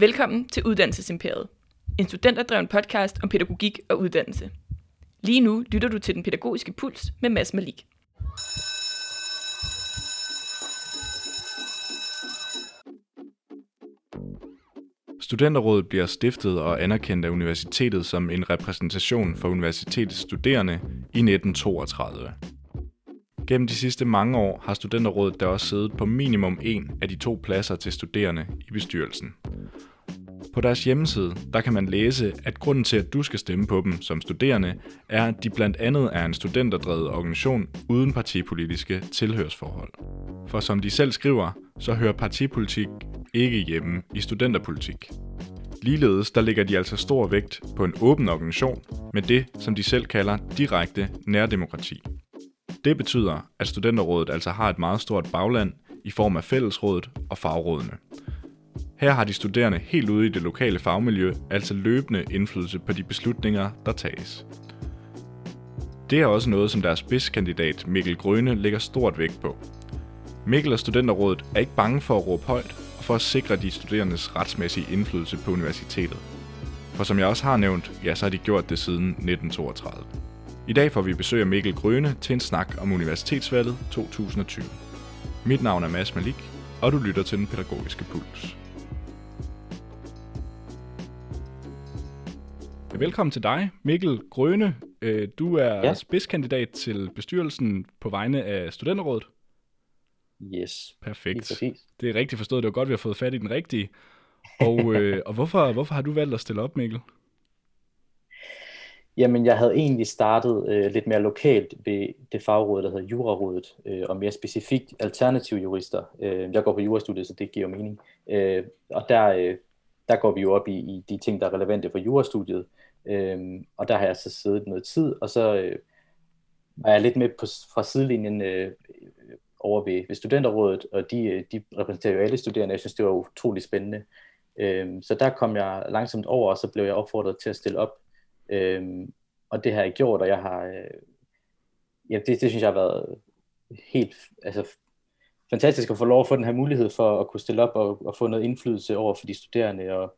Velkommen til Uddannelsesimperiet. En studenterdreven podcast om pædagogik og uddannelse. Lige nu lytter du til Den Pædagogiske Puls med Mads Malik. Studenterrådet bliver stiftet og anerkendt af universitetet som en repræsentation for universitetets studerende i 1932. Gennem de sidste mange år har Studenterrådet der også siddet på minimum en af de to pladser til studerende i bestyrelsen. På deres hjemmeside der kan man læse, at grunden til, at du skal stemme på dem som studerende, er, at de blandt andet er en studenterdrevet organisation uden partipolitiske tilhørsforhold. For som de selv skriver, så hører partipolitik ikke hjemme i studenterpolitik. Ligeledes der lægger de altså stor vægt på en åben organisation med det, som de selv kalder direkte nærdemokrati. Det betyder, at studenterrådet altså har et meget stort bagland i form af fællesrådet og fagrådene. Her har de studerende helt ude i det lokale fagmiljø altså løbende indflydelse på de beslutninger, der tages. Det er også noget, som deres spidskandidat Mikkel Grøne lægger stort vægt på. Mikkel og Studenterrådet er ikke bange for at råbe højt og for at sikre de studerendes retsmæssige indflydelse på universitetet. For som jeg også har nævnt, ja, så har de gjort det siden 1932. I dag får vi besøg af Mikkel Grøne til en snak om universitetsvalget 2020. Mit navn er Mads Malik, og du lytter til Den Pædagogiske Puls. Velkommen til dig, Mikkel Grøne. Øh, du er ja. spidskandidat til bestyrelsen på vegne af Studenterrådet. Yes. Perfekt. Det er rigtigt forstået. Det var godt, vi har fået fat i den rigtige. Og, øh, og hvorfor, hvorfor har du valgt at stille op, Mikkel? Jamen, jeg havde egentlig startet øh, lidt mere lokalt ved det fagråd, der hedder Jurarådet, øh, og mere specifikt alternative jurister. Øh, jeg går på jurastudiet, så det giver mening. Øh, og der, øh, der går vi jo op i, i de ting, der er relevante for jurastudiet. Øhm, og der har jeg så siddet noget tid, og så øh, var jeg lidt med på, fra sidelinjen øh, over ved, ved studenterrådet, og de, øh, de repræsenterer jo alle studerende. Jeg synes, det var utrolig spændende. Øhm, så der kom jeg langsomt over, og så blev jeg opfordret til at stille op Øhm, og det har jeg gjort, og jeg har, øh, ja, det, det synes jeg har været helt altså, fantastisk at få lov at få den her mulighed for at kunne stille op og, og få noget indflydelse over for de studerende, og,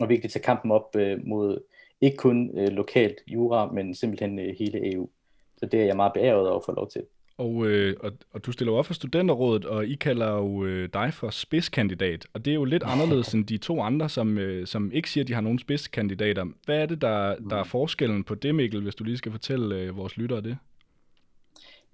og virkelig tage kampen op øh, mod ikke kun øh, lokalt jura, men simpelthen øh, hele EU. Så det er jeg meget beæret over at få lov til. Og, øh, og, og du stiller op for studenterrådet, og I kalder jo øh, dig for spidskandidat. Og det er jo lidt anderledes end de to andre, som, øh, som ikke siger, at de har nogen spidskandidater. Hvad er det, der, der er forskellen på det, Mikkel, hvis du lige skal fortælle øh, vores lyttere det?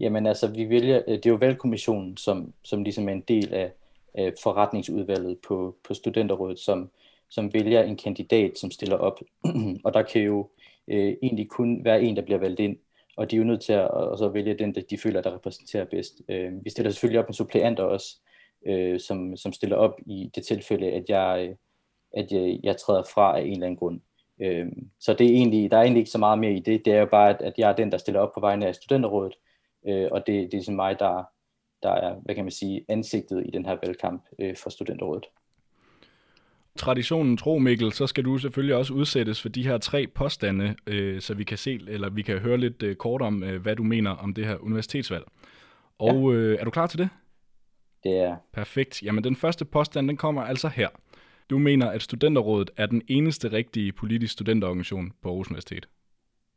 Jamen altså, vi vælger, øh, det er jo valgkommissionen, som, som ligesom er en del af, af forretningsudvalget på, på studenterrådet, som, som vælger en kandidat, som stiller op. og der kan jo øh, egentlig kun være en, der bliver valgt ind og de er jo nødt til at, at så vælge den, der de føler, der repræsenterer bedst. Øh, vi stiller selvfølgelig op med suppleanter også, øh, som, som stiller op i det tilfælde, at jeg, øh, at jeg, jeg træder fra af en eller anden grund. Øh, så det er egentlig, der er egentlig ikke så meget mere i det. Det er jo bare, at, at jeg er den, der stiller op på vegne af studenterrådet, øh, og det, det er ligesom mig, der, der er, hvad kan man sige, ansigtet i den her valgkamp øh, for studenterrådet traditionen tro, Mikkel, så skal du selvfølgelig også udsættes for de her tre påstande, øh, så vi kan se, eller vi kan høre lidt øh, kort om, øh, hvad du mener om det her universitetsvalg. Og ja. øh, er du klar til det? Det er Perfekt. Jamen, den første påstand, den kommer altså her. Du mener, at Studenterrådet er den eneste rigtige politisk studenterorganisation på Aarhus Universitet.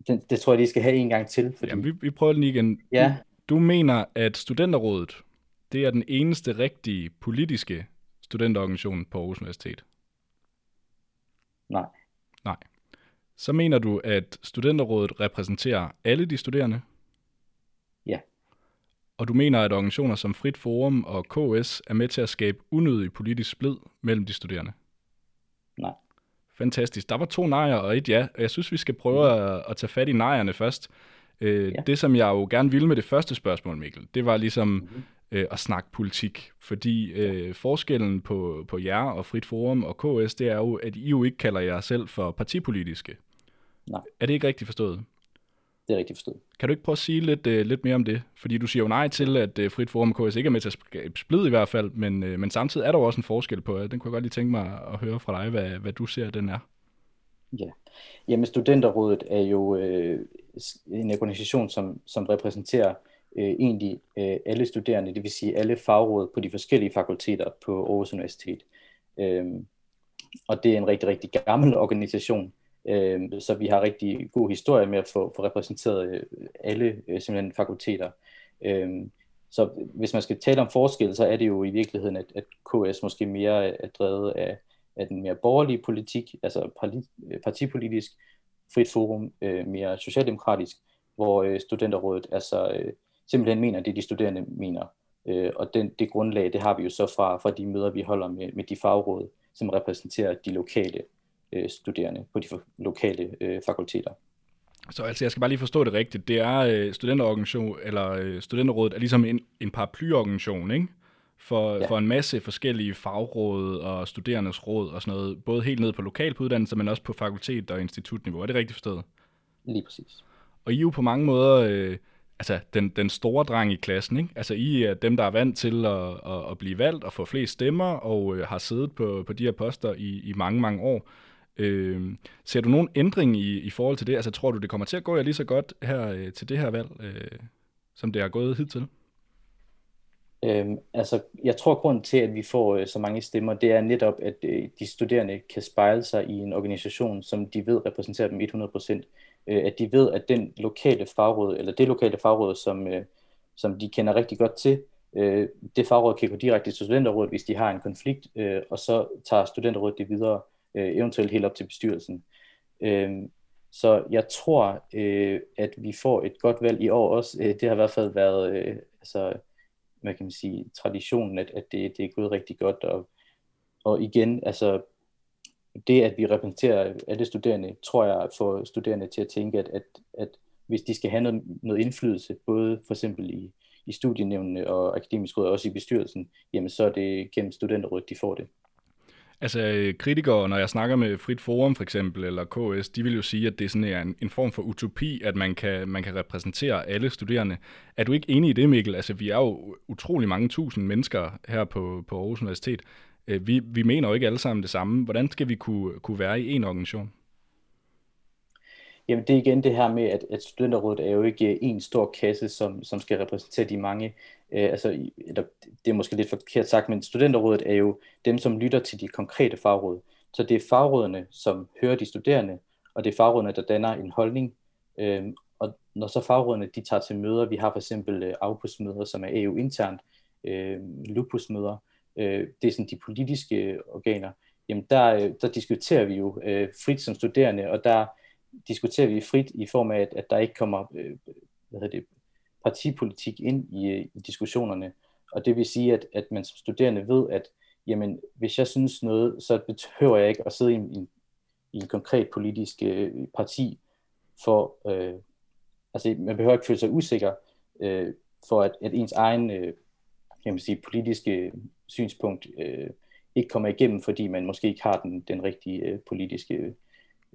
Det, det tror jeg, de skal have en gang til. Fordi... Jamen, vi, vi prøver den igen. Ja. Du, du mener, at Studenterrådet, det er den eneste rigtige politiske studenterorganisation på Aarhus Universitet. Nej. Nej. Så mener du, at studenterrådet repræsenterer alle de studerende? Ja. Og du mener, at organisationer som Frit Forum og KS er med til at skabe unødig politisk splid mellem de studerende? Fantastisk. Der var to nejer og et ja, jeg synes, vi skal prøve mm. at, at tage fat i nejerne først. Øh, ja. Det, som jeg jo gerne ville med det første spørgsmål, Mikkel, det var ligesom, mm-hmm øh, at snakke politik. Fordi øh, forskellen på, på jer og Frit Forum og KS, det er jo, at I jo ikke kalder jer selv for partipolitiske. Nej. Er det ikke rigtigt forstået? Det er rigtigt forstået. Kan du ikke prøve at sige lidt, øh, lidt mere om det? Fordi du siger jo nej til, at øh, Frit Forum og KS ikke er med til at splide i hvert fald, men, øh, men samtidig er der jo også en forskel på det. Den kunne jeg godt lige tænke mig at høre fra dig, hvad, hvad du ser, den er. Ja, jamen Studenterrådet er jo øh, en organisation, som, som repræsenterer øh, egentlig øh, alle studerende, det vil sige alle fagråd på de forskellige fakulteter på Aarhus Universitet. Øh, og det er en rigtig, rigtig gammel organisation, øh, så vi har rigtig god historie med at få, få repræsenteret øh, alle øh, simpelthen fakulteter. Øh, så hvis man skal tale om forskel, så er det jo i virkeligheden, at, at KS måske mere er drevet af, af den mere borgerlige politik, altså øh, partipolitisk, frit forum øh, mere socialdemokratisk, hvor øh, studenterrådet altså øh, simpelthen mener det, de studerende mener. Øh, og den, det grundlag, det har vi jo så fra, fra de møder, vi holder med, med de fagråd, som repræsenterer de lokale øh, studerende på de lokale øh, fakulteter. Så altså, jeg skal bare lige forstå det rigtigt. Det er øh, studenterorganisation, eller øh, studenterrådet er ligesom en, en paraplyorganisation, ikke? For, ja. for en masse forskellige fagråd og studerendes råd og sådan noget, både helt ned på lokal på uddannelse, men også på fakultet og institutniveau. Er det rigtigt forstået? Lige præcis. Og I er jo på mange måder øh, altså den, den store dreng i klassen, ikke? Altså I er dem, der er vant til at, at, at blive valgt og få flest stemmer, og øh, har siddet på, på de her poster i, i mange, mange år. Øh, ser du nogen ændring i, i forhold til det? Altså tror du, det kommer til at gå jer lige så godt her øh, til det her valg, øh, som det har gået hidtil? Øhm, altså, jeg tror, at grunden til, at vi får øh, så mange stemmer, det er netop, at øh, de studerende kan spejle sig i en organisation, som de ved repræsenterer dem 100%. Øh, at de ved, at den lokale fagråd, eller det lokale fagråd, som, øh, som de kender rigtig godt til, øh, det fagråd kan gå direkte til studenterrådet, hvis de har en konflikt, øh, og så tager studenterrådet det videre, øh, eventuelt helt op til bestyrelsen. Øh, så jeg tror, øh, at vi får et godt valg i år også. Øh, det har i hvert fald været øh, altså, hvad kan man sige, traditionen, at, at det, det er gået rigtig godt. Og, og igen, altså det, at vi repræsenterer alle studerende, tror jeg får studerende til at tænke, at, at, at hvis de skal have noget, noget indflydelse, både for eksempel i, i studienævnene og akademisk råd, og også i bestyrelsen, jamen så er det gennem studenterrådet, de får det. Altså øh, kritikere, når jeg snakker med Frit Forum for eksempel, eller KS, de vil jo sige, at det er sådan en, en form for utopi, at man kan, man kan repræsentere alle studerende. Er du ikke enig i det, Mikkel? Altså vi er jo utrolig mange tusind mennesker her på, på Aarhus Universitet. Øh, vi, vi mener jo ikke alle sammen det samme. Hvordan skal vi kunne, kunne være i en organisation? Jamen det er igen det her med, at, at studenterrådet er jo ikke en stor kasse, som, som skal repræsentere de mange. Øh, altså, eller, det er måske lidt forkert sagt, men studenterrådet er jo dem, som lytter til de konkrete fagråd. Så det er fagrådene, som hører de studerende, og det er fagrådene, der danner en holdning. Øh, og når så fagrådene de tager til møder, vi har for eksempel øh, afpusmøder, som er EU internt, øh, lupusmøder, øh, det er sådan de politiske øh, organer, jamen der, øh, der diskuterer vi jo øh, frit som studerende, og der diskuterer vi frit i form af, at, at der ikke kommer øh, hvad hedder det, partipolitik ind i, øh, i diskussionerne. Og det vil sige, at, at man som studerende ved, at jamen, hvis jeg synes noget, så behøver jeg ikke at sidde i en, i en konkret politisk øh, parti, for, øh, altså man behøver ikke føle sig usikker, øh, for at, at ens egen øh, kan man sige, politiske øh, synspunkt øh, ikke kommer igennem, fordi man måske ikke har den, den rigtige øh, politiske øh,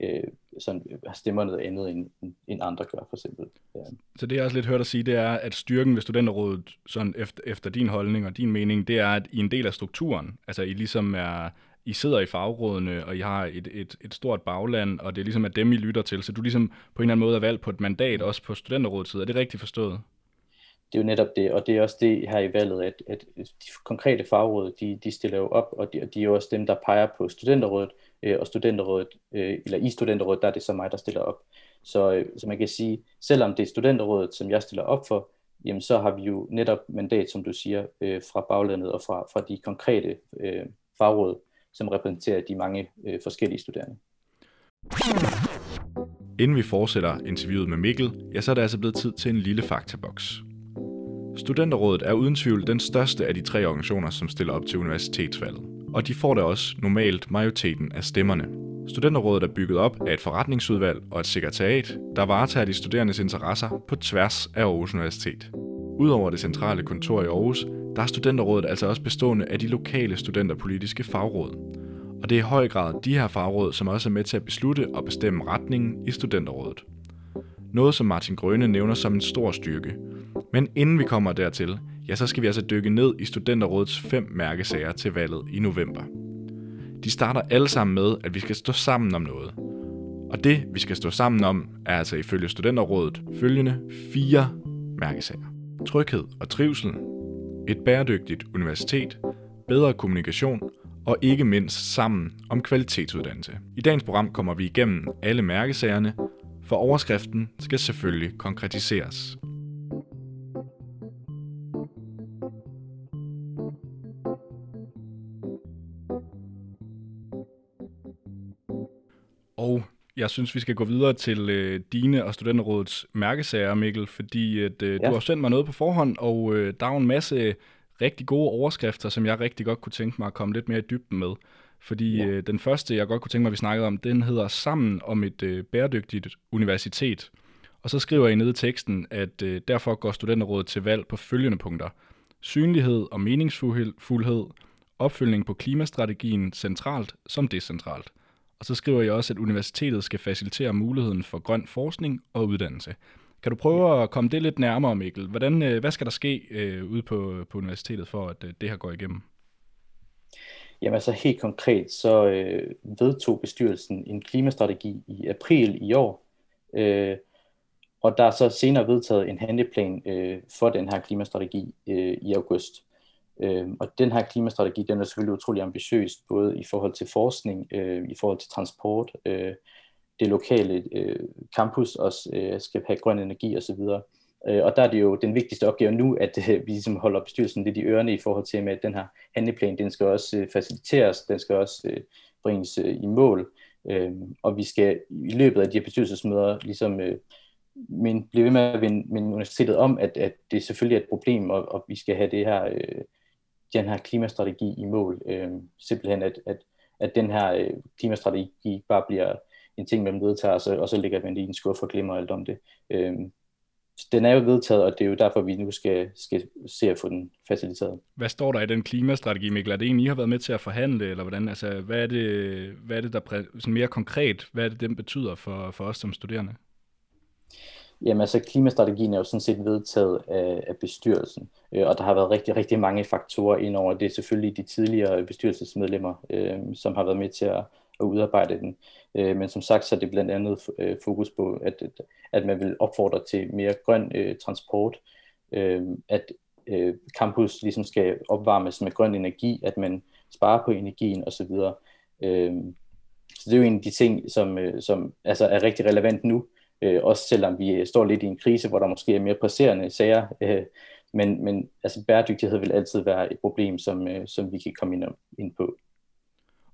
øh, sådan, øh, stemmer noget andet, end, end andre gør, for eksempel. Ja. Så det jeg også lidt hørt at sige, det er, at styrken ved studenterrådet, sådan efter, efter din holdning og din mening, det er, at I er en del af strukturen. Altså I ligesom er, I sidder i fagrådene, og I har et, et, et stort bagland, og det er ligesom at dem, I lytter til. Så du ligesom på en eller anden måde er valgt på et mandat, også på studenterrådets side. Er det rigtigt forstået? Det er jo netop det, og det er også det her i valget, at, at de konkrete fagråd, de, de stiller jo op, og de, og de er jo også dem, der peger på studenterrådet, øh, og studenterrådet, øh, eller i studenterrådet, der er det så mig, der stiller op. Så, øh, så man kan sige, selvom det er studenterrådet, som jeg stiller op for, jamen så har vi jo netop mandat, som du siger, øh, fra baglandet og fra, fra de konkrete øh, fagråd, som repræsenterer de mange øh, forskellige studerende. Inden vi fortsætter interviewet med Mikkel, ja, så er det altså blevet tid til en lille faktaboks. Studenterrådet er uden tvivl den største af de tre organisationer, som stiller op til universitetsvalget. Og de får da også normalt majoriteten af stemmerne. Studenterrådet er bygget op af et forretningsudvalg og et sekretariat, der varetager de studerendes interesser på tværs af Aarhus Universitet. Udover det centrale kontor i Aarhus, der er Studenterrådet altså også bestående af de lokale studenterpolitiske fagråd. Og det er i høj grad de her fagråd, som også er med til at beslutte og bestemme retningen i Studenterrådet. Noget som Martin Grøne nævner som en stor styrke, men inden vi kommer dertil, ja, så skal vi altså dykke ned i Studenterrådets fem mærkesager til valget i november. De starter alle sammen med, at vi skal stå sammen om noget. Og det, vi skal stå sammen om, er altså ifølge Studenterrådet følgende fire mærkesager. Tryghed og trivsel, et bæredygtigt universitet, bedre kommunikation og ikke mindst sammen om kvalitetsuddannelse. I dagens program kommer vi igennem alle mærkesagerne, for overskriften skal selvfølgelig konkretiseres. Jeg synes, vi skal gå videre til øh, dine og studenterrådets mærkesager, Mikkel, fordi at, øh, ja. du har sendt mig noget på forhånd, og øh, der er jo en masse rigtig gode overskrifter, som jeg rigtig godt kunne tænke mig at komme lidt mere i dybden med. Fordi ja. øh, den første, jeg godt kunne tænke mig, at vi snakkede om, den hedder Sammen om et øh, bæredygtigt universitet. Og så skriver I nede i teksten, at øh, derfor går studenterrådet til valg på følgende punkter. Synlighed og meningsfuldhed, opfølgning på klimastrategien centralt som decentralt. Og så skriver I også, at universitetet skal facilitere muligheden for grøn forskning og uddannelse. Kan du prøve at komme det lidt nærmere, Mikkel? Hvordan, øh, hvad skal der ske øh, ude på, på universitetet for, at øh, det her går igennem? Jamen altså helt konkret, så øh, vedtog bestyrelsen en klimastrategi i april i år, øh, og der er så senere vedtaget en handleplan øh, for den her klimastrategi øh, i august. Øh, og den her klimastrategi, den er selvfølgelig utrolig ambitiøs, både i forhold til forskning, øh, i forhold til transport, øh, det lokale øh, campus også øh, skal have grøn energi osv. Øh, og der er det jo den vigtigste opgave nu, at øh, vi ligesom holder bestyrelsen lidt i ørerne i forhold til, at den her handleplan, den skal også øh, faciliteres, den skal også øh, bringes øh, i mål, øh, og vi skal i løbet af de her bestyrelsesmøder ligesom øh, men blive ved med at vinde, vinde universitetet om, at, at det selvfølgelig er et problem, og, og vi skal have det her øh, den her klimastrategi i mål. Øh, simpelthen, at, at, at den her øh, klimastrategi bare bliver en ting, man vedtager, og så, og så ligger man i en skuffe og glemmer alt om det. Øh, den er jo vedtaget, og det er jo derfor, vi nu skal, skal se at få den faciliteret. Hvad står der i den klimastrategi, Mikkel? Er det en, I har været med til at forhandle, eller hvordan? Altså, hvad er det, hvad er det der sådan mere konkret, hvad er det, den betyder for, for os som studerende? Jamen altså, klimastrategien er jo sådan set vedtaget af, af bestyrelsen, øh, og der har været rigtig, rigtig mange faktorer ind over. Det er selvfølgelig de tidligere bestyrelsesmedlemmer, øh, som har været med til at, at udarbejde den. Øh, men som sagt, så er det blandt andet øh, fokus på, at, at man vil opfordre til mere grøn øh, transport, øh, at øh, campus ligesom skal opvarmes med grøn energi, at man sparer på energien osv. Øh, så det er jo en af de ting, som, øh, som altså er rigtig relevant nu, øh, også selvom vi står lidt i en krise, hvor der måske er mere presserende sager, øh, men, men altså bæredygtighed vil altid være et problem, som, øh, som vi kan komme ind, ind på.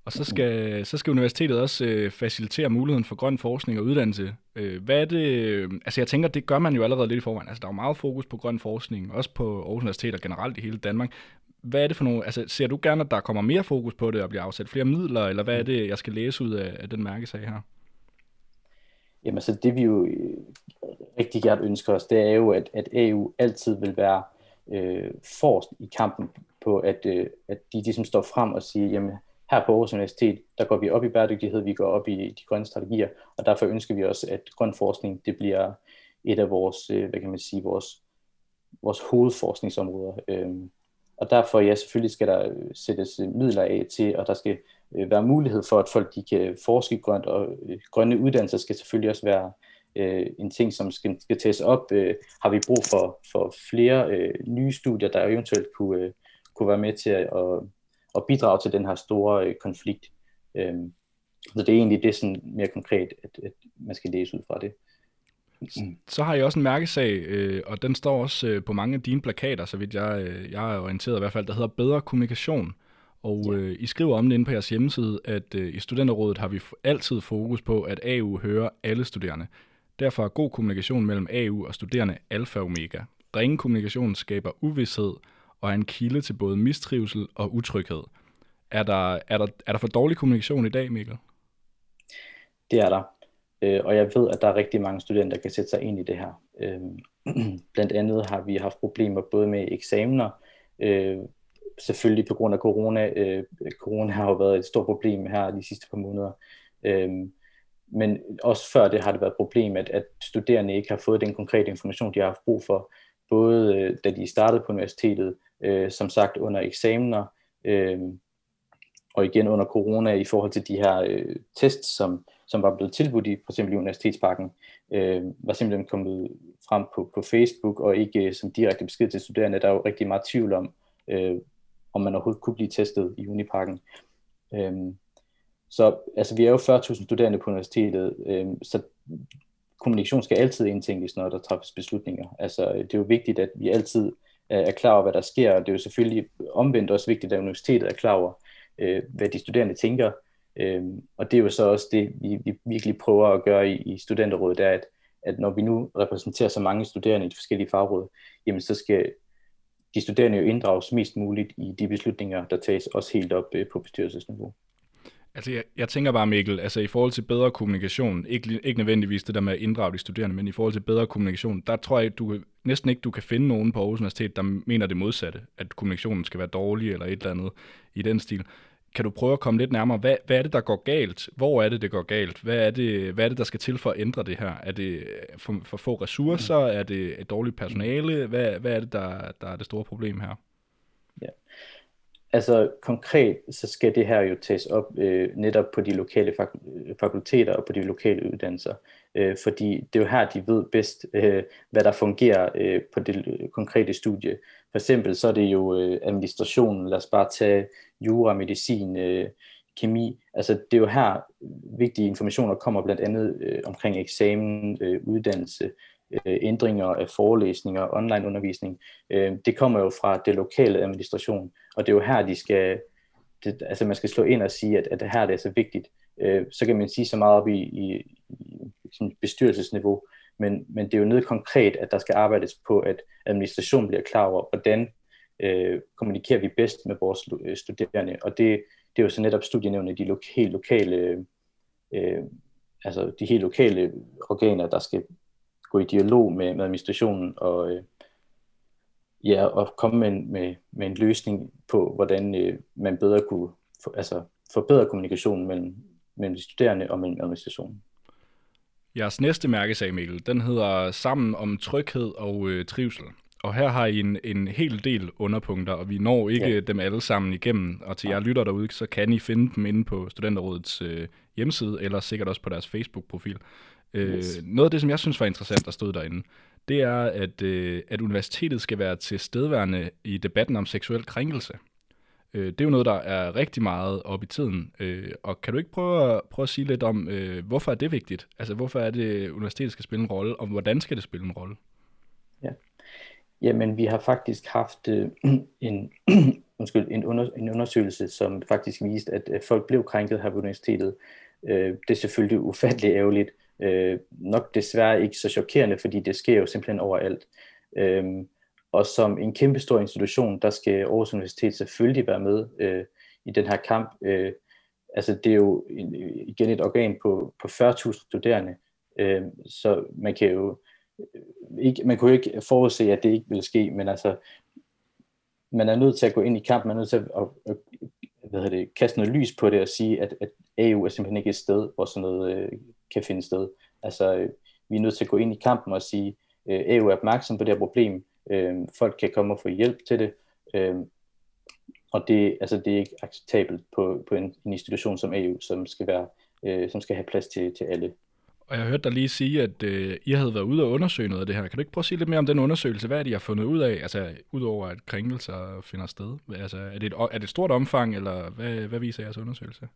Og så skal, så skal universitetet også øh, facilitere muligheden for grøn forskning og uddannelse. Øh, hvad er det, altså jeg tænker, det gør man jo allerede lidt i forvejen. Altså der er jo meget fokus på grøn forskning, også på Aarhus Universitet og generelt i hele Danmark. Hvad er det for nogle, altså ser du gerne, at der kommer mere fokus på det og bliver afsat flere midler, eller hvad er det, jeg skal læse ud af, af den mærkesag her? Jamen så det vi jo øh, rigtig gerne ønsker os, det er jo, at, at EU altid vil være øh, forrest i kampen på, at, øh, at de ligesom står frem og siger, jamen her på Aarhus Universitet, der går vi op i bæredygtighed, vi går op i de grønne strategier, og derfor ønsker vi også, at grøn forskning, det bliver et af vores, øh, hvad kan man sige, vores, vores hovedforskningsområder. Øh, og derfor, ja, selvfølgelig skal der øh, sættes øh, midler af til, og der skal øh, være mulighed for, at folk de kan forske grønt, og øh, grønne uddannelser skal selvfølgelig også være øh, en ting, som skal, skal tages op. Øh, har vi brug for, for flere øh, nye studier, der eventuelt kunne, øh, kunne være med til at, at, at bidrage til den her store øh, konflikt. Øh, så det er egentlig det sådan mere konkret, at, at man skal læse ud fra det. Så har jeg også en mærkesag, øh, og den står også øh, på mange af dine plakater, så vidt jeg, øh, jeg er orienteret i hvert fald, der hedder Bedre Kommunikation. Og øh, I skriver om det inde på jeres hjemmeside, at øh, i Studenterrådet har vi altid fokus på, at AU hører alle studerende. Derfor er god kommunikation mellem AU og studerende alfa og omega. Ringen kommunikation skaber uvidshed og er en kilde til både mistrivsel og utryghed. Er der, er der, er der for dårlig kommunikation i dag, Mikkel? Det er der. Øh, og jeg ved, at der er rigtig mange studenter, der kan sætte sig ind i det her. Øh, blandt andet har vi haft problemer både med eksamener, øh, selvfølgelig på grund af corona. Øh, corona har jo været et stort problem her de sidste par måneder. Øh, men også før det har det været et problem, at, at studerende ikke har fået den konkrete information, de har haft brug for, både øh, da de startede på universitetet, øh, som sagt under eksamener, øh, og igen under corona i forhold til de her øh, tests, som, som var blevet tilbudt i for eksempel i Universitetsparken, øh, var simpelthen kommet frem på, på Facebook, og ikke øh, som direkte besked til studerende. Der er jo rigtig meget tvivl om, øh, om man overhovedet kunne blive testet i Uniparken. Øhm, så altså, vi er jo 40.000 studerende på universitetet, øhm, så kommunikation skal altid indtænkes, når der træffes beslutninger. Altså, øh, det er jo vigtigt, at vi altid øh, er klar over, hvad der sker, og det er jo selvfølgelig omvendt også vigtigt, at universitetet er klar over, øh, hvad de studerende tænker. Øh, og det er jo så også det, vi, vi virkelig prøver at gøre i, i studenterrådet, det er, at, at når vi nu repræsenterer så mange studerende i de forskellige fagråd, jamen så skal de studerende jo inddrages mest muligt i de beslutninger, der tages også helt op øh, på bestyrelsesniveau. Altså, jeg, jeg tænker bare, Mikkel, altså i forhold til bedre kommunikation, ikke, ikke nødvendigvis det der med at inddrage de studerende, men i forhold til bedre kommunikation, der tror jeg, du næsten ikke, du kan finde nogen på Aarhus Universitet, der mener det modsatte, at kommunikationen skal være dårlig eller et eller andet i den stil. Kan du prøve at komme lidt nærmere? Hvad, hvad er det, der går galt? Hvor er det, det går galt? Hvad er det, hvad er det der skal til for at ændre det her? Er det for, for få ressourcer? Er det et dårligt personale? Hvad, hvad er det, der, der er det store problem her? Ja. Altså konkret, så skal det her jo tages op øh, netop på de lokale fak- fakulteter og på de lokale uddannelser, øh, fordi det er jo her, de ved bedst, øh, hvad der fungerer øh, på det øh, konkrete studie. For eksempel så er det jo øh, administrationen, lad os bare tage jura, medicin, øh, kemi. Altså det er jo her vigtige informationer kommer blandt andet øh, omkring eksamen, øh, uddannelse, øh, ændringer af forelæsninger, online undervisning. Øh, det kommer jo fra det lokale administration, og det er jo her, de skal, det, altså man skal slå ind og sige, at, at det her det er så vigtigt. Øh, så kan man sige så meget op i, i, i bestyrelsesniveau, men, men det er jo noget konkret, at der skal arbejdes på, at administrationen bliver klar over, hvordan øh, kommunikerer vi bedst med vores øh, studerende, og det, det er jo så netop studienævnet, de lo- helt lokale, øh, altså de helt lokale organer, der skal gå i dialog med, med administrationen og, øh, ja, og komme med en, med, med en løsning på, hvordan øh, man bedre kunne for, altså, forbedre kommunikationen mellem, mellem de studerende og mellem administrationen. Jeres næste mærkesag, Mikkel, den hedder Sammen om tryghed og øh, trivsel. Og her har I en, en hel del underpunkter, og vi når ikke ja. dem alle sammen igennem. Og til jer lytter derude, så kan I finde dem inde på Studenterrådets øh, hjemmeside, eller sikkert også på deres Facebook-profil. Øh, yes. Noget af det, som jeg synes var interessant, der stod derinde, det er, at, øh, at universitetet skal være til stedværende i debatten om seksuel krænkelse. Øh, det er jo noget, der er rigtig meget op i tiden. Øh, og kan du ikke prøve at, prøve at sige lidt om, øh, hvorfor er det vigtigt? Altså, hvorfor er det, universitetet skal spille en rolle, og hvordan skal det spille en rolle? Ja. Jamen, vi har faktisk haft øh, en, undskyld, en, under, en undersøgelse, som faktisk viste, at, at folk blev krænket her på universitetet. Øh, det er selvfølgelig ufatteligt ærgerligt. Øh, nok desværre ikke så chokerende, fordi det sker jo simpelthen overalt. Øh, og som en kæmpe stor institution, der skal Aarhus Universitet selvfølgelig være med øh, i den her kamp. Øh, altså det er jo en, igen et organ på, på 40.000 studerende, øh, så man kan jo øh, ikke, man kunne jo ikke forudse, at det ikke ville ske, men altså, man er nødt til at gå ind i kampen, man er nødt til at, at, at hvad hedder det, kaste noget lys på det og sige, at, at AU er simpelthen ikke et sted, hvor sådan noget øh, kan finde sted. Altså, øh, vi er nødt til at gå ind i kampen og sige, øh, AU er opmærksom på det her problem, øh, folk kan komme og få hjælp til det, øh, og det, altså, det er ikke acceptabelt på, på en, en institution som AU, som skal, være, øh, som skal have plads til, til alle. Og jeg hørte dig lige sige, at øh, I havde været ude og undersøge noget af det her. Kan du ikke prøve at sige lidt mere om den undersøgelse? Hvad er det, I har fundet ud af, altså udover at krænkelser finder sted? Altså, er, det et, er det et stort omfang, eller hvad, hvad viser jeres undersøgelse?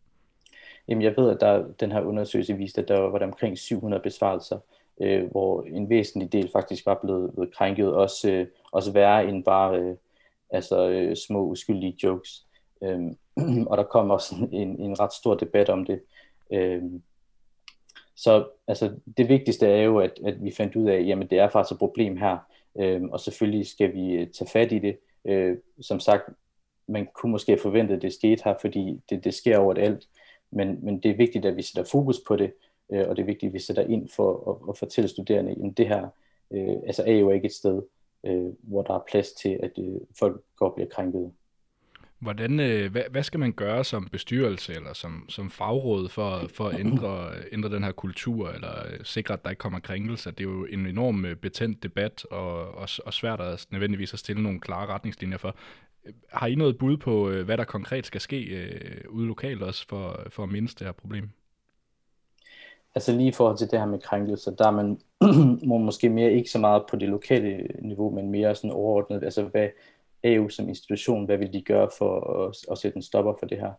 Jamen, jeg ved, at der, den her undersøgelse viste, at der var der omkring 700 besvarelser, øh, hvor en væsentlig del faktisk var blevet, blevet krænket, også, øh, også værre end bare øh, altså, øh, små uskyldige jokes. Øh, og der kom også en, en ret stor debat om det. Øh, så altså, det vigtigste er jo, at, at vi fandt ud af, jamen det er faktisk et problem her, øh, og selvfølgelig skal vi øh, tage fat i det. Øh, som sagt, man kunne måske forvente, at det skete her, fordi det, det sker overalt, men, men det er vigtigt, at vi sætter fokus på det, øh, og det er vigtigt, at vi sætter ind for at, at fortælle studerende, at det her øh, altså er jo ikke et sted, øh, hvor der er plads til, at øh, folk går og bliver krænket. Hvordan, øh, hvad, hvad skal man gøre som bestyrelse eller som, som fagråd for, for at ændre, ændre den her kultur, eller øh, sikre, at der ikke kommer krænkelser? Det er jo en enorm øh, betændt debat, og, og, og svært at nødvendigvis at stille nogle klare retningslinjer for. Har I noget bud på, øh, hvad der konkret skal ske øh, ude lokalt også, for, for at mindske det her problem? Altså lige i forhold til det her med krænkelser, der er man må måske mere ikke så meget på det lokale niveau, men mere sådan overordnet, altså hvad, EU som institution, hvad vil de gøre for at, at sætte en stopper for det her?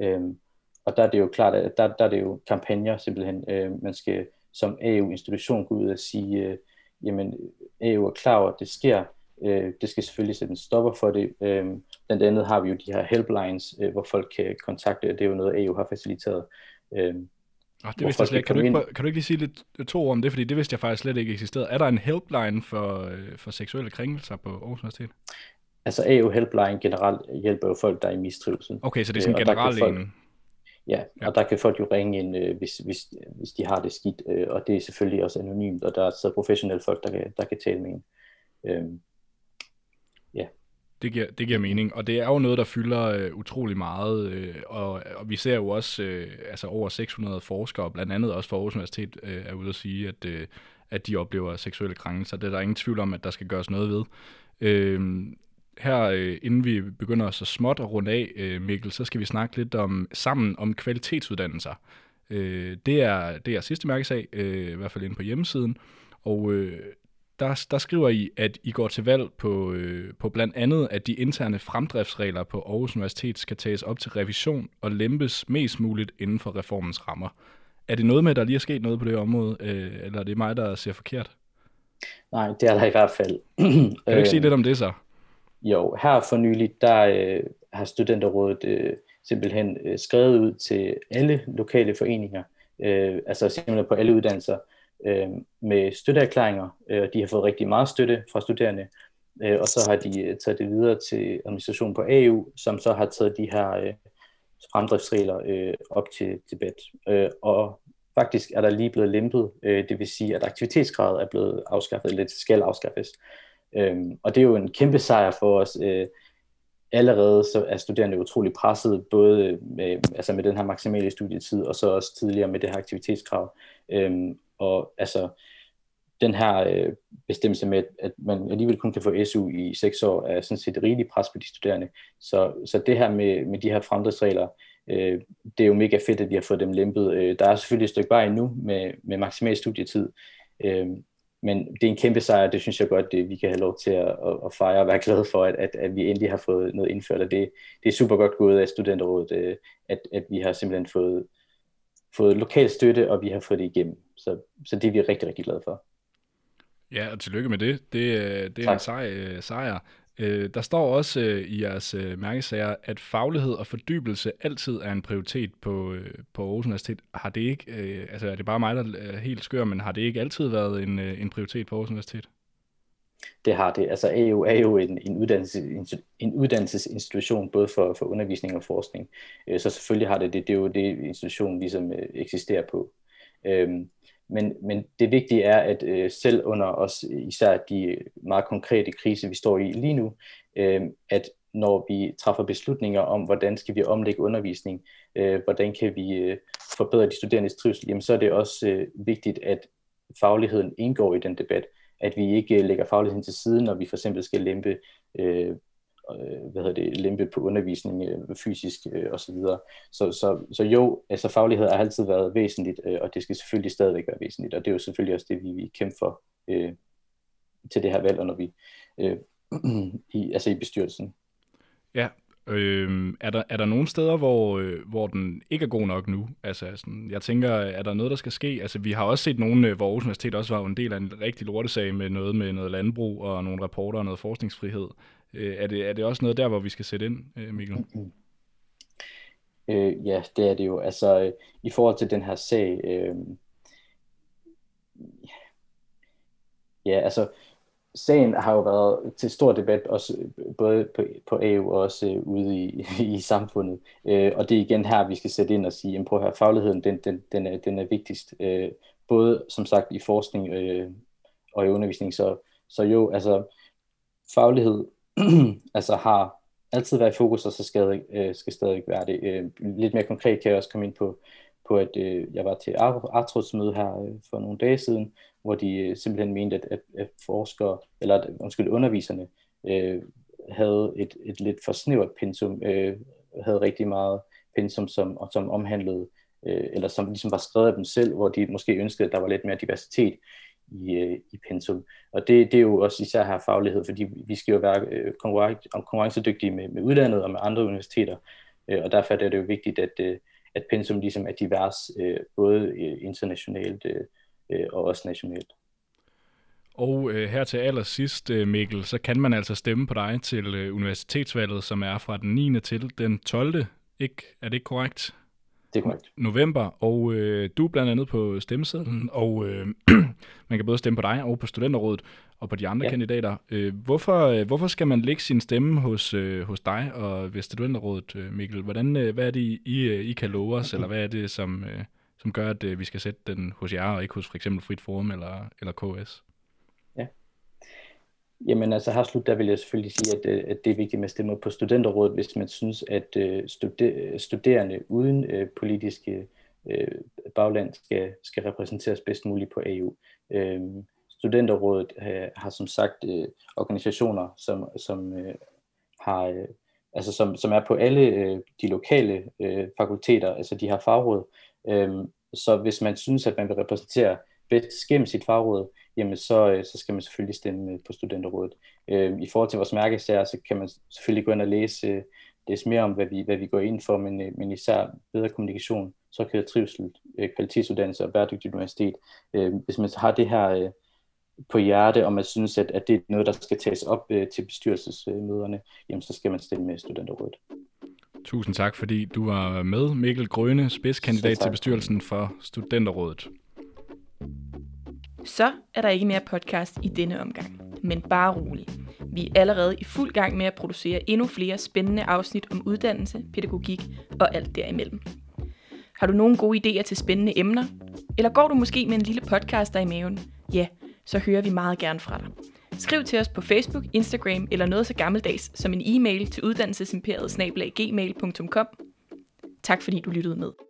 Øhm, og der er det jo klart, at der, der er det jo kampagner simpelthen. Øh, man skal som EU-institution gå ud og sige, øh, jamen EU er klar over, at det sker. Øh, det skal selvfølgelig sætte en stopper for det. Øh, blandt andet har vi jo de her helplines, øh, hvor folk kan kontakte. Det er jo noget, EU har faciliteret. Øh, Oh, det vidste jeg slet ikke. Kan du, ikke, kan du ikke lige sige lidt to ord om det, fordi det vidste jeg faktisk slet ikke eksisterede. Er der en helpline for, øh, for seksuelle krænkelser på Aarhus Universitet? Altså AU Helpline generelt hjælper jo folk, der er i mistrivsel. Okay, så det er sådan øh, generelt en... Ja, ja, og der kan folk jo ringe ind, øh, hvis, hvis, hvis de har det skidt, øh, og det er selvfølgelig også anonymt, og der er så professionelle folk, der kan, der kan tale med en. Øh, ja. Det giver, det giver mening, og det er jo noget, der fylder øh, utrolig meget, øh, og, og vi ser jo også øh, altså over 600 forskere, blandt andet også fra Aarhus Universitet, øh, er ude at sige, at, øh, at de oplever seksuelle krænkelser. Det er der ingen tvivl om, at der skal gøres noget ved. Øh, her, øh, inden vi begynder så småt at runde af, øh, Mikkel, så skal vi snakke lidt om sammen om kvalitetsuddannelser. Øh, det, er, det er sidste mærkesag, øh, i hvert fald inde på hjemmesiden, og øh, der, der skriver I, at I går til valg på, øh, på blandt andet, at de interne fremdriftsregler på Aarhus Universitet skal tages op til revision og lempes mest muligt inden for reformens rammer. Er det noget med, at der lige er sket noget på det område, øh, eller er det mig, der ser forkert? Nej, det er der i hvert fald. kan du ikke sige lidt om det så? Jo, her for nylig, der øh, har studenterrådet øh, simpelthen øh, skrevet ud til alle lokale foreninger, øh, altså simpelthen på alle uddannelser, øh, med støtteerklæringer. Øh, de har fået rigtig meget støtte fra studerende, øh, og så har de øh, taget det videre til administration på AU, som så har taget de her øh, fremdriftsregler øh, op til debat. Øh, og faktisk er der lige blevet lempet, øh, det vil sige, at aktivitetsgradet er blevet afskaffet, eller det skal afskaffes. Øh, og det er jo en kæmpe sejr for os. Øh, allerede så er studerende utrolig presset, både med, altså med den her maksimale studietid, og så også tidligere med det her aktivitetskrav. Øhm, og altså, den her øh, bestemmelse med, at man alligevel kun kan få SU i seks år, er sådan set et rigeligt pres på de studerende. Så, så det her med, med de her fremdriftsregler, øh, det er jo mega fedt, at vi har fået dem lempet. Øh, der er selvfølgelig et stykke vej endnu med, med maksimal studietid, øh, men det er en kæmpe sejr, det synes jeg godt, det, vi kan have lov til at, at, at fejre og være glade for, at, at, at vi endelig har fået noget indført, og det, det er super godt gået af studenterrådet, øh, at, at vi har simpelthen fået, fået lokal støtte, og vi har fået det igennem. Så, så det er vi rigtig, rigtig glade for. Ja, og tillykke med det. Det, øh, det er tak. en sej, øh, sejr. Øh, der står også øh, i jeres øh, mærkesager, at faglighed og fordybelse altid er en prioritet på, øh, på Aarhus Universitet. Har det ikke, øh, altså er det bare mig, der er helt skør, men har det ikke altid været en, øh, en prioritet på Aarhus Universitet? Det har det. Altså AU er jo en, en, uddannelses, en uddannelsesinstitution, både for, for undervisning og forskning. Øh, så selvfølgelig har det det. Det er jo det, institutionen ligesom øh, eksisterer på. Øhm, men, men det vigtige er, at øh, selv under os, især de meget konkrete krise, vi står i lige nu, øh, at når vi træffer beslutninger om, hvordan skal vi omlægge undervisning, øh, hvordan kan vi øh, forbedre de studerendes trivsel, jamen så er det også øh, vigtigt, at fagligheden indgår i den debat, at vi ikke øh, lægger fagligheden til side, når vi for eksempel skal lempe øh, øh hvad hedder det, lempe på undervisning øh, fysisk øh, osv. Så, så, så, så jo, altså faglighed har altid været væsentligt, øh, og det skal selvfølgelig stadigvæk være væsentligt, og det er jo selvfølgelig også det, vi, vi kæmper for øh, til det her valg, og når vi øh, i, altså i bestyrelsen. Ja, Øh, er, der, er der nogle steder, hvor, øh, hvor den ikke er god nok nu? Altså, sådan, jeg tænker, er der noget, der skal ske? Altså, vi har også set nogle, øh, hvor Aarhus Universitet også var en del af en rigtig lortesag med noget med noget landbrug og nogle rapporter og noget forskningsfrihed. Øh, er, det, er det også noget der, hvor vi skal sætte ind, øh, Mikkel? Mm-hmm. Øh, ja, det er det jo. Altså, øh, i forhold til den her sag, øh, ja, altså, sagen har jo været til stor debat, også både på, på EU og også øh, ude i, i samfundet. Øh, og det er igen her, vi skal sætte ind og sige, at her, fagligheden, den, den, den, er, den er vigtigst. Øh, både som sagt i forskning øh, og i undervisning. Så, så jo, altså faglighed altså har altid været i fokus, og så skal, øh, skal stadig være det. Øh, lidt mere konkret kan jeg også komme ind på, på at øh, jeg var til Artros møde her øh, for nogle dage siden, hvor de øh, simpelthen mente, at, at, at forskere, eller at, undskyld, underviserne øh, havde et, et lidt for snævert pensum, øh, havde rigtig meget pensum, som, som omhandlede, øh, eller som ligesom var skrevet af dem selv, hvor de måske ønskede, at der var lidt mere diversitet i, øh, i pensum. Og det, det er jo også især her faglighed, fordi vi skal jo være øh, konkurrencedygtige med, med udlandet og med andre universiteter. Øh, og derfor er det jo vigtigt, at, øh, at pensum ligesom er divers, øh, både øh, internationalt øh, øh, og også nationalt. Og øh, her til allersidst, øh, Mikkel, så kan man altså stemme på dig til øh, universitetsvalget, som er fra den 9. til den 12. Ikke? Er det ikke korrekt? Det er korrekt. November, og øh, du er blandt andet på stemmesedlen, og øh, man kan både stemme på dig og på studenterrådet og på de andre ja. kandidater. Øh, hvorfor, øh, hvorfor skal man lægge sin stemme hos, øh, hos dig og ved studenterrådet, øh, Mikkel? Hvordan, øh, hvad er det, I, I kan love os, eller hvad er det, som, øh, som gør, at øh, vi skal sætte den hos jer, og ikke hos for eksempel Frit Forum eller, eller KS? Jamen altså her slut, der vil jeg selvfølgelig sige, at, øh, at det er vigtigt at man stemmer på studenterrådet, hvis man synes, at øh, studer, studerende uden øh, politiske øh, bagland skal, skal repræsenteres bedst muligt på AU. Øh, studenterrådet øh, har som sagt øh, organisationer, som, som øh, har Øh, altså som, som er på alle øh, de lokale øh, fakulteter, altså de har fagråd. Øhm, så hvis man synes, at man vil repræsentere bedst gennem sit fagråd, jamen så, øh, så skal man selvfølgelig stemme øh, på studenterrådet. Øh, I forhold til vores mærkesager, så kan man selvfølgelig gå ind og læse, læse mere om, hvad vi, hvad vi går ind for, men, men især bedre kommunikation, så kan trivsel, kvalitetsuddannelse og bæredygtig universitet. Hvis man har det her på hjerte, og man synes, at, at det er noget, der skal tages op til bestyrelsesmøderne, jamen så skal man stemme med studenterrådet. Tusind tak, fordi du var med. Mikkel Grøne, spidskandidat til bestyrelsen for Studenterrådet. Så er der ikke mere podcast i denne omgang. Men bare rolig. Vi er allerede i fuld gang med at producere endnu flere spændende afsnit om uddannelse, pædagogik og alt derimellem. Har du nogle gode idéer til spændende emner? Eller går du måske med en lille podcaster i maven? Ja, så hører vi meget gerne fra dig. Skriv til os på Facebook, Instagram eller noget så gammeldags som en e-mail til uddannelsesimperiet Tak fordi du lyttede med.